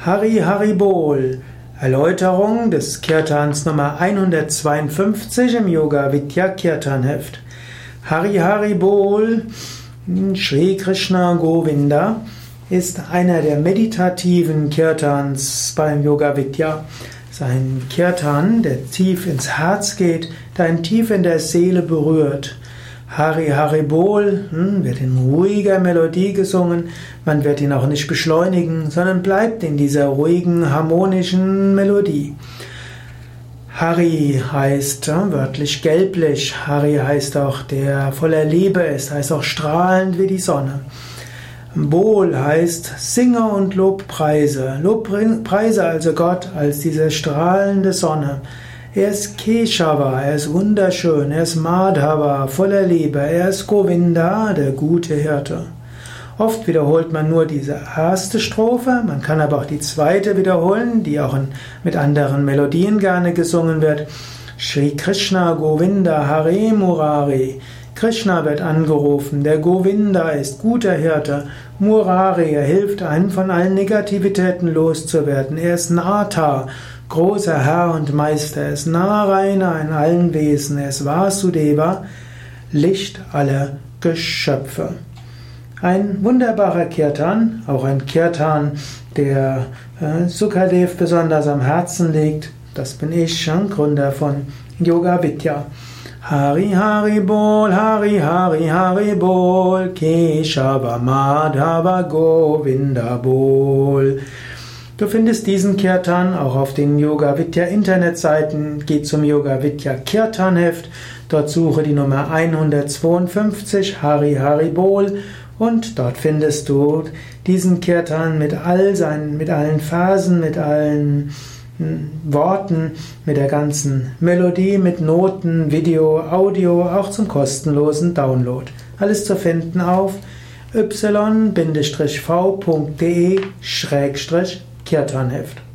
Hari Hari Bol. Erläuterung des Kirtans Nummer 152 im Yoga Vidya Kirtan Heft. Hari Hari Bol, Sri Krishna Govinda, ist einer der meditativen Kirtans beim Yoga Vidya. Sein Kirtan, der tief ins Herz geht, der einen tief in der Seele berührt. Hari Hari Bol hm, wird in ruhiger Melodie gesungen. Man wird ihn auch nicht beschleunigen, sondern bleibt in dieser ruhigen, harmonischen Melodie. Hari heißt äh, wörtlich gelblich. Hari heißt auch der voller Liebe ist, heißt auch strahlend wie die Sonne. Bol heißt Singe und Lobpreise. Lobpreise also Gott als diese strahlende Sonne. Er ist Keshava, er ist wunderschön, er ist Madhava, voller Liebe, er ist Govinda, der gute Hirte. Oft wiederholt man nur diese erste Strophe, man kann aber auch die zweite wiederholen, die auch mit anderen Melodien gerne gesungen wird. Shri Krishna Govinda Hare Murari. Krishna wird angerufen, der Govinda ist guter Hirte, Murari, er hilft einem von allen Negativitäten loszuwerden, er ist Nata, großer Herr und Meister, er ist Narayana in allen Wesen, er ist Vasudeva, Licht aller Geschöpfe. Ein wunderbarer Kirtan, auch ein Kirtan, der äh, Sukadev besonders am Herzen liegt. Das bin ich, Gründer von Yoga Vidya. Hari Hari Bol, Hari Hari Hari Bol, Keshava Madhava Govinda Bol. Du findest diesen Kirtan auch auf den Yoga Vidya Internetseiten. Geh zum Yoga Vidya Kirtan Heft. Dort suche die Nummer 152 Hari Hari Bol und dort findest du diesen Kirtan mit all seinen, mit allen Phasen, mit allen hm, Worten, mit der ganzen Melodie, mit Noten, Video, Audio, auch zum kostenlosen Download. Alles zu finden auf y-v.de-kirtanheft